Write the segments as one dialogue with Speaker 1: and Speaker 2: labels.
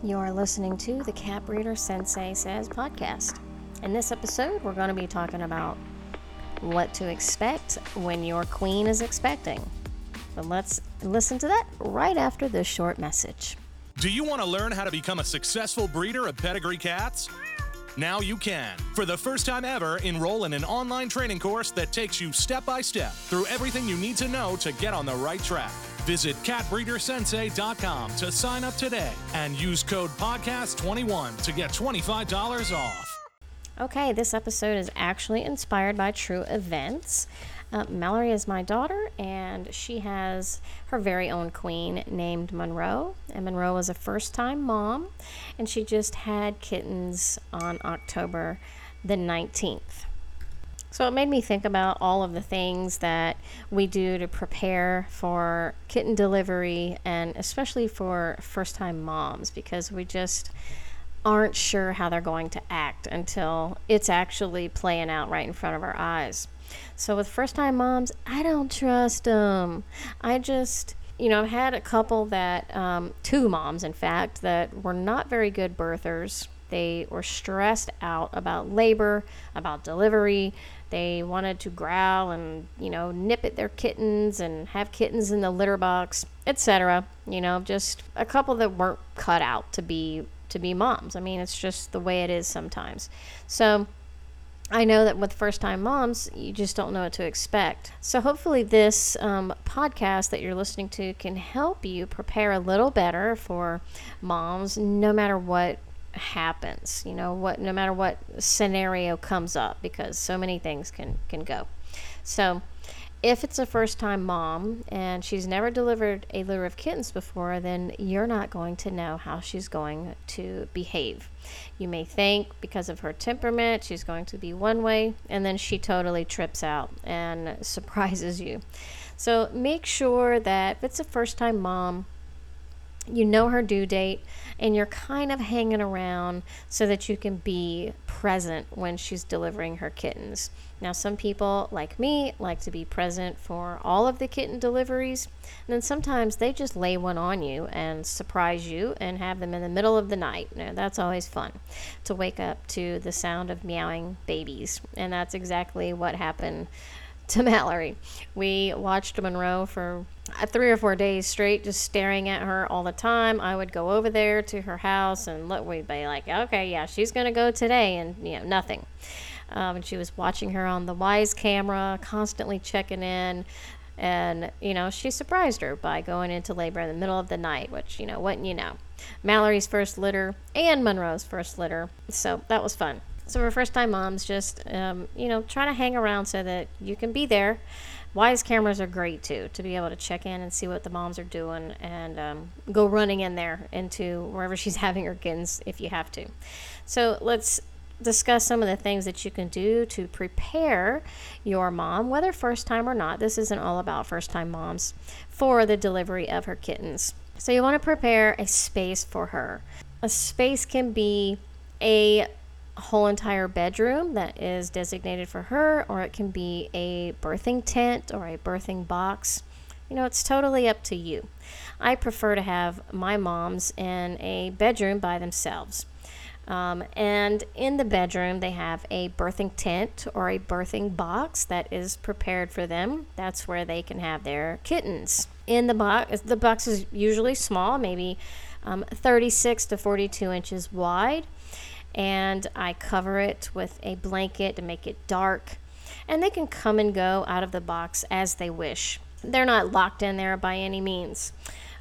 Speaker 1: You're listening to the Cat Breeder Sensei Says podcast. In this episode, we're going to be talking about what to expect when your queen is expecting. But let's listen to that right after this short message.
Speaker 2: Do you want to learn how to become a successful breeder of pedigree cats? Now you can. For the first time ever, enroll in an online training course that takes you step by step through everything you need to know to get on the right track. Visit catbreedersensei.com to sign up today and use code podcast21 to get $25 off.
Speaker 1: Okay, this episode is actually inspired by true events. Uh, Mallory is my daughter, and she has her very own queen named Monroe. And Monroe was a first time mom, and she just had kittens on October the 19th. So it made me think about all of the things that we do to prepare for kitten delivery and especially for first time moms because we just aren't sure how they're going to act until it's actually playing out right in front of our eyes. So with first time moms, I don't trust them. I just, you know, I've had a couple that, um, two moms in fact, that were not very good birthers. They were stressed out about labor, about delivery. They wanted to growl and, you know, nip at their kittens and have kittens in the litter box, etc. You know, just a couple that weren't cut out to be to be moms. I mean, it's just the way it is sometimes. So, I know that with first time moms, you just don't know what to expect. So, hopefully, this um, podcast that you're listening to can help you prepare a little better for moms, no matter what happens, you know, what no matter what scenario comes up, because so many things can, can go. So, if it's a first time mom and she's never delivered a litter of kittens before, then you're not going to know how she's going to behave. You may think because of her temperament she's going to be one way, and then she totally trips out and surprises you. So make sure that if it's a first time mom, you know her due date and you're kind of hanging around so that you can be present when she's delivering her kittens. Now, some people, like me, like to be present for all of the kitten deliveries, and then sometimes they just lay one on you and surprise you and have them in the middle of the night. Now, that's always fun to wake up to the sound of meowing babies, and that's exactly what happened to Mallory. We watched Monroe for three or four days straight, just staring at her all the time. I would go over there to her house and look, we'd be like, okay, yeah, she's going to go today, and, you know, nothing. Um, and she was watching her on the Wyze camera, constantly checking in. And, you know, she surprised her by going into labor in the middle of the night, which, you know, wouldn't you know? Mallory's first litter and Monroe's first litter. So that was fun. So for first time moms, just, um, you know, try to hang around so that you can be there. Wyze cameras are great too to be able to check in and see what the moms are doing and um, go running in there into wherever she's having her kittens if you have to. So let's discuss some of the things that you can do to prepare your mom, whether first time or not. This isn't all about first time moms, for the delivery of her kittens. So, you want to prepare a space for her. A space can be a whole entire bedroom that is designated for her, or it can be a birthing tent or a birthing box. You know, it's totally up to you. I prefer to have my moms in a bedroom by themselves. Um, and in the bedroom, they have a birthing tent or a birthing box that is prepared for them. That's where they can have their kittens. In the box, the box is usually small, maybe um, 36 to 42 inches wide. And I cover it with a blanket to make it dark. And they can come and go out of the box as they wish. They're not locked in there by any means.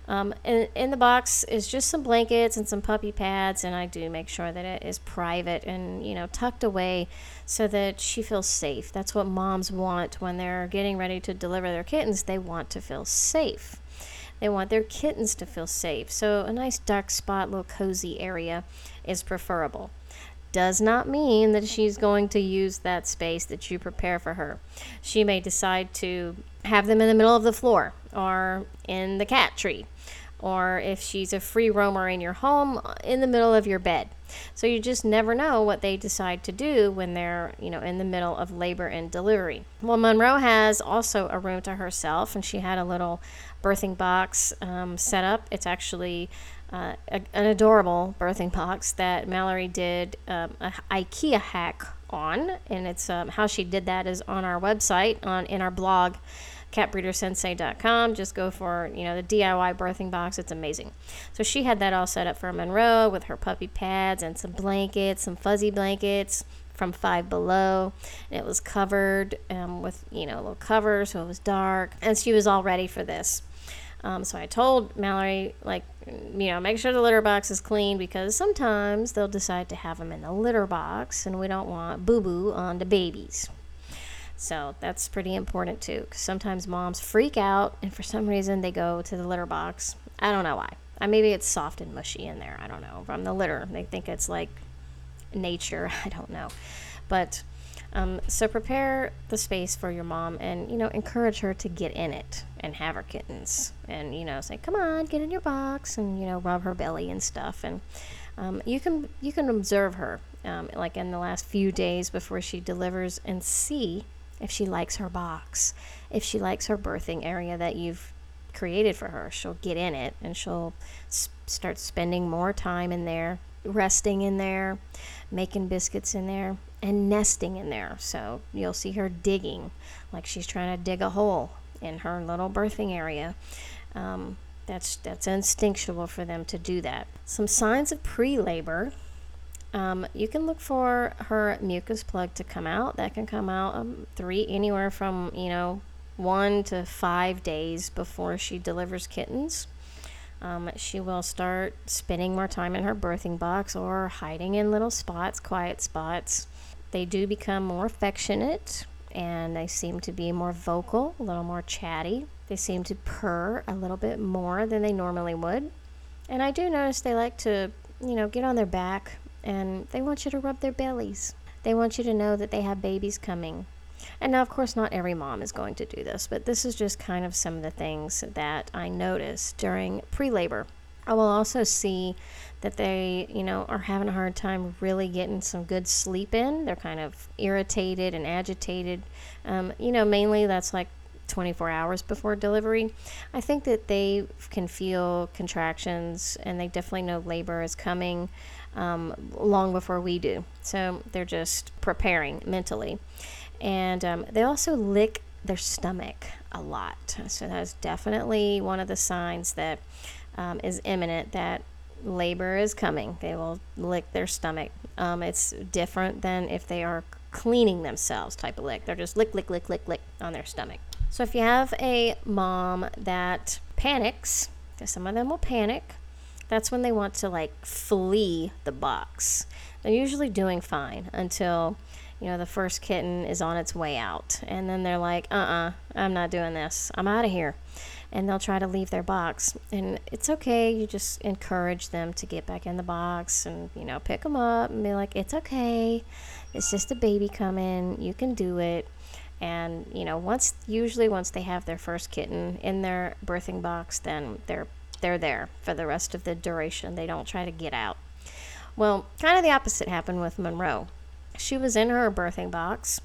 Speaker 1: Um, in, in the box is just some blankets and some puppy pads, and I do make sure that it is private and you know tucked away so that she feels safe. That's what moms want when they're getting ready to deliver their kittens. They want to feel safe. They want their kittens to feel safe. So a nice dark spot, little cozy area is preferable does not mean that she's going to use that space that you prepare for her. She may decide to have them in the middle of the floor or in the cat tree or if she's a free roamer in your home in the middle of your bed. So you just never know what they decide to do when they're, you know, in the middle of labor and delivery. Well, Monroe has also a room to herself, and she had a little birthing box um, set up. It's actually uh, a, an adorable birthing box that Mallory did um, a IKEA hack on, and it's um, how she did that is on our website on in our blog catbreedersensei.com just go for you know the diy birthing box. It's amazing. So she had that all set up for monroe with her puppy pads and some blankets some fuzzy blankets from five below. And it was covered um, with you know a little cover so it was dark. And she was all ready for this um, so i told mallory like you know make sure the litter box is clean because sometimes they'll decide to have them in the litter box and we don't want boo-boo on the babies so that's pretty important too. Because sometimes moms freak out, and for some reason they go to the litter box. I don't know why. Uh, maybe it's soft and mushy in there. I don't know. From the litter, they think it's like nature. I don't know. But um, so prepare the space for your mom, and you know encourage her to get in it and have her kittens, and you know say, "Come on, get in your box," and you know rub her belly and stuff, and um, you can you can observe her um, like in the last few days before she delivers and see if she likes her box, if she likes her birthing area that you've created for her, she'll get in it and she'll s- start spending more time in there, resting in there, making biscuits in there, and nesting in there. So you'll see her digging, like she's trying to dig a hole in her little birthing area. Um, that's that's instinctual for them to do that. Some signs of pre-labor um, you can look for her mucus plug to come out. That can come out um, three, anywhere from, you know, one to five days before she delivers kittens. Um, she will start spending more time in her birthing box or hiding in little spots, quiet spots. They do become more affectionate and they seem to be more vocal, a little more chatty. They seem to purr a little bit more than they normally would. And I do notice they like to, you know, get on their back and they want you to rub their bellies. They want you to know that they have babies coming. And now, of course, not every mom is going to do this, but this is just kind of some of the things that I noticed during pre labor. I will also see that they, you know, are having a hard time really getting some good sleep in. They're kind of irritated and agitated. Um, you know, mainly that's like 24 hours before delivery. I think that they can feel contractions and they definitely know labor is coming um, long before we do. So they're just preparing mentally. And um, they also lick their stomach a lot. So that's definitely one of the signs that um, is imminent that labor is coming. They will lick their stomach. Um, it's different than if they are cleaning themselves type of lick. They're just lick, lick, lick, lick, lick on their stomach. So if you have a mom that panics, because some of them will panic, that's when they want to like flee the box. They're usually doing fine until you know the first kitten is on its way out and then they're like uh-uh i'm not doing this i'm out of here and they'll try to leave their box and it's okay you just encourage them to get back in the box and you know pick them up and be like it's okay it's just a baby coming you can do it and you know once usually once they have their first kitten in their birthing box then they're they're there for the rest of the duration. They don't try to get out. Well, kind of the opposite happened with Monroe. She was in her birthing box,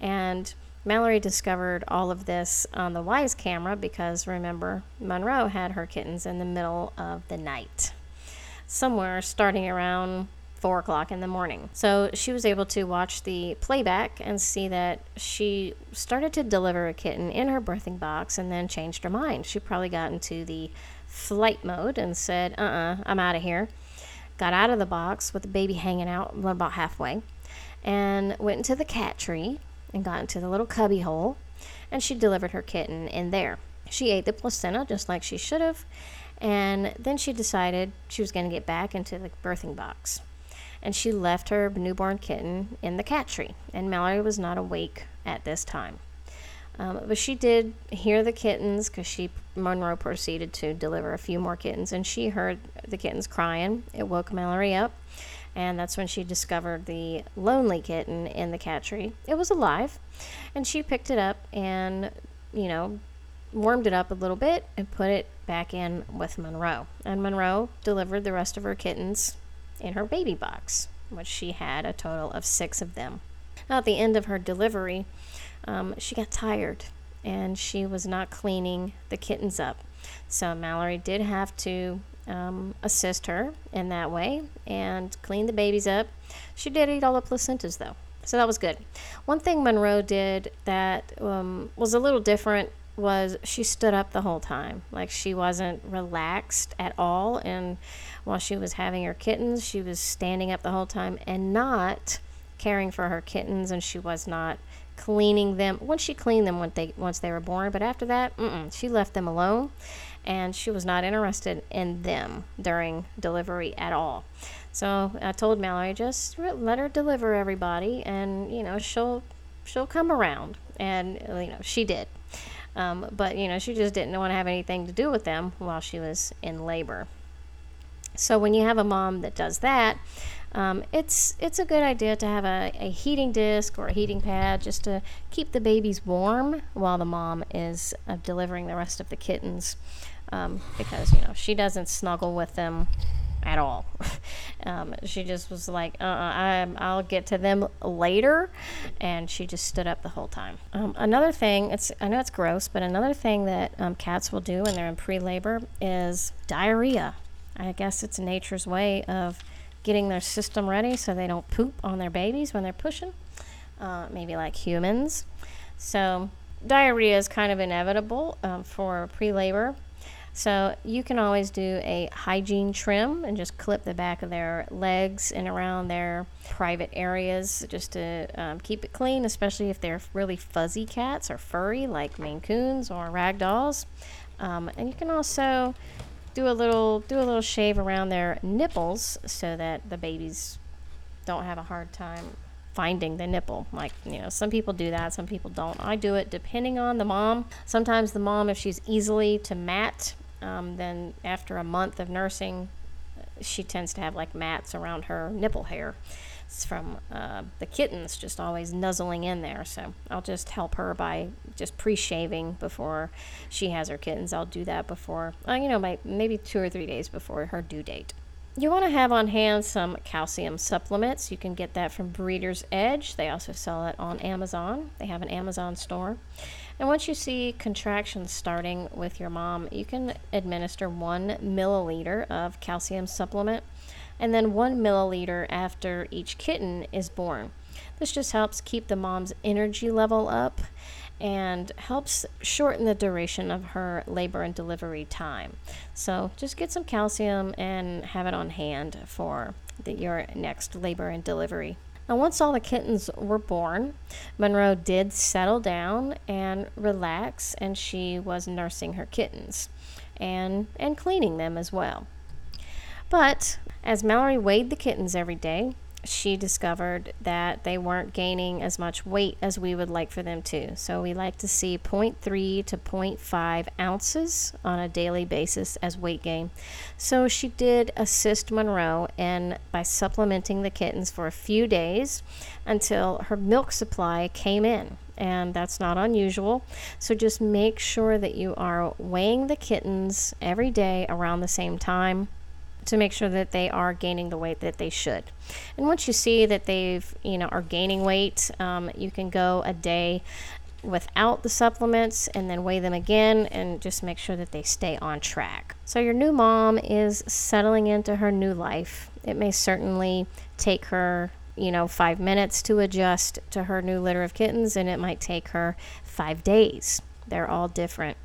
Speaker 1: and Mallory discovered all of this on the Wyze camera because remember, Monroe had her kittens in the middle of the night, somewhere starting around four o'clock in the morning. So she was able to watch the playback and see that she started to deliver a kitten in her birthing box and then changed her mind. She probably got into the flight mode and said, uh uh-uh, uh, i am out of here. Got out of the box with the baby hanging out about halfway and went into the cat tree and got into the little cubby hole and she delivered her kitten in there. She ate the placenta just like she should have, and then she decided she was going to get back into the birthing box. And she left her newborn kitten in the cat tree, and Mallory was not awake at this time. Um, but she did hear the kittens because she Monroe proceeded to deliver a few more kittens, and she heard the kittens crying. It woke Mallory up, and that's when she discovered the lonely kitten in the cat tree. It was alive, and she picked it up and you know warmed it up a little bit and put it back in with Monroe. And Monroe delivered the rest of her kittens in her baby box, which she had a total of six of them. Now, at the end of her delivery, um, she got tired and she was not cleaning the kittens up. So Mallory did have to um, assist her in that way and clean the babies up. She did eat all the placentas though, so that was good. One thing Monroe did that um, was a little different was she stood up the whole time. Like she wasn't relaxed at all. And while she was having her kittens, she was standing up the whole time and not caring for her kittens. And she was not cleaning them. Once she cleaned them once they, once they were born, but after that, she left them alone. And she was not interested in them during delivery at all. So I told Mallory, just let her deliver everybody, and you know she'll she'll come around, and you know she did. Um, but you know, she just didn't want to have anything to do with them while she was in labor. So when you have a mom that does that, um, it's it's a good idea to have a, a heating disc or a heating pad just to keep the babies warm while the mom is uh, delivering the rest of the kittens, um, because you know she doesn't snuggle with them at all. Um, she just was like, uh uh-uh, I'll get to them later. And she just stood up the whole time. Um, another thing, it's I know it's gross, but another thing that um, cats will do when they're in pre labor is diarrhea. I guess it's nature's way of getting their system ready so they don't poop on their babies when they're pushing, uh, maybe like humans. So, diarrhea is kind of inevitable um, for pre labor so you can always do a hygiene trim and just clip the back of their legs and around their private areas just to um, keep it clean, especially if they're really fuzzy cats or furry like Maine Coons or Ragdolls. Um, and you can also do a little do a little shave around their nipples so that the babies don't have a hard time finding the nipple. Like, you know, some people do that, some people don't. I do it depending on the mom. Sometimes the mom, if she's easily to mat, um, then after a month of nursing, she tends to have like mats around her nipple hair. It's from uh, the kittens just always nuzzling in there. So I'll just help her by just pre-shaving before she has her kittens. I'll do that before, uh, you know, by maybe two or three days before her due date. You want to have on hand some calcium supplements. You can get that from Breeder's Edge. They also sell it on Amazon. They have an Amazon store. And once you see contractions starting with your mom, you can administer one milliliter of calcium supplement and then one milliliter after each kitten is born. This just helps keep the mom's energy level up and helps shorten the duration of her labor and delivery time. So just get some calcium and have it on hand for the, your next labor and delivery. Now, once all the kittens were born, Monroe did settle down and relax, and she was nursing her kittens and, and cleaning them as well. But as Mallory weighed the kittens every day, she discovered that they weren't gaining as much weight as we would like for them to. So we like to see 0.3 to 0.5 ounces on a daily basis as weight gain. So she did assist Monroe in by supplementing the kittens for a few days until her milk supply came in. And that's not unusual. So just make sure that you are weighing the kittens every day around the same time to make sure that they are gaining the weight that they should. And once you see that they've, you know, are gaining weight, um, you can go a day without the supplements and then weigh them again and just make sure that they stay on track. So your new mom is settling into her new life. It may certainly take her you know, five minutes to adjust to her new litter of kittens, and it might take her five days. They're all different.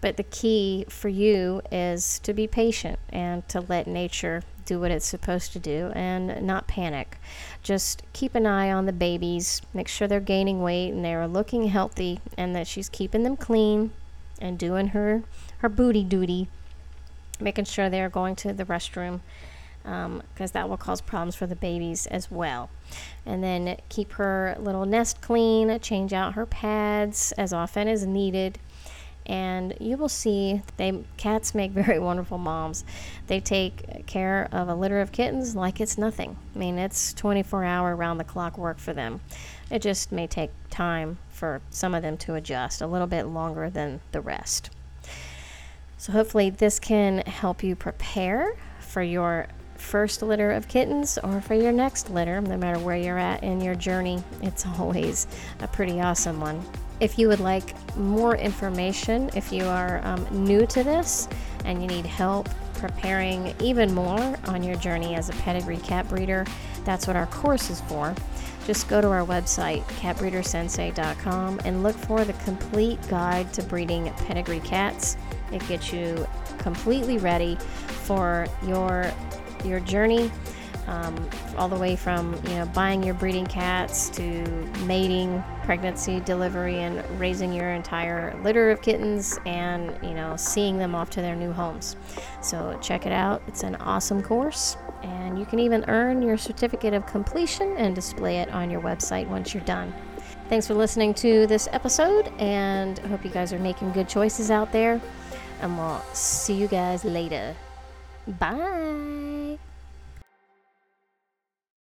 Speaker 1: But the key for you is to be patient and to let nature do what it's supposed to do and not panic. Just keep an eye on the babies, make sure they're gaining weight and they're looking healthy and that she's keeping them clean and doing her her booty duty, making sure they're going to the restroom because um, that will cause problems for the babies as well. And then keep her little nest clean, change out her pads as often as needed. And you will see they cats make very wonderful moms. They take care of a litter of kittens like it's nothing. I mean, it's 24 hour round the clock work for them. It just may take time for some of them to adjust, a little bit longer than the rest. So, hopefully, this can help you prepare for your first litter of kittens or for your next litter, no matter where you're at in your journey. It's always a pretty awesome one. If you would like more information, if you are um, new to this and you need help preparing even more on your journey as a pedigree cat breeder, that's what our course is for. Just go to our website, catbreedersensei.com, and look for the complete guide to breeding pedigree cats. It gets you completely ready for your your journey um, all the way from you know buying your breeding cats to mating, pregnancy, delivery, and raising your entire litter of kittens, and you know seeing them off to their new homes. So check it out; it's an awesome course, and you can even earn your certificate of completion and display it on your website once you're done. Thanks for listening to this episode, and I hope you guys are making good choices out there. And we'll see you guys later. Bye.